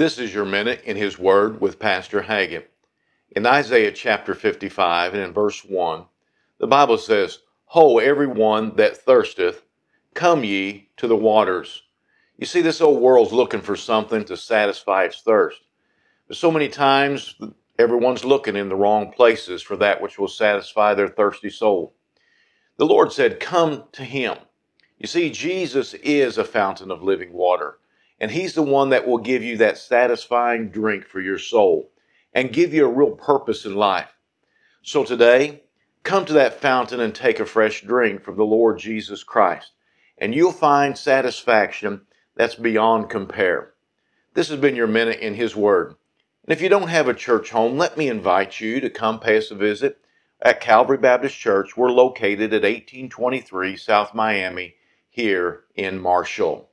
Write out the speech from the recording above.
This is your minute in His Word with Pastor Haggett. In Isaiah chapter 55 and in verse 1, the Bible says, Ho, every one that thirsteth, come ye to the waters. You see, this old world's looking for something to satisfy its thirst. But so many times, everyone's looking in the wrong places for that which will satisfy their thirsty soul. The Lord said, Come to Him. You see, Jesus is a fountain of living water, and He's the one that will give you that satisfying drink for your soul and give you a real purpose in life. So today, come to that fountain and take a fresh drink from the Lord Jesus Christ, and you'll find satisfaction that's beyond compare. This has been your minute in His Word. And if you don't have a church home, let me invite you to come pay us a visit at Calvary Baptist Church. We're located at 1823 South Miami here in Marshall.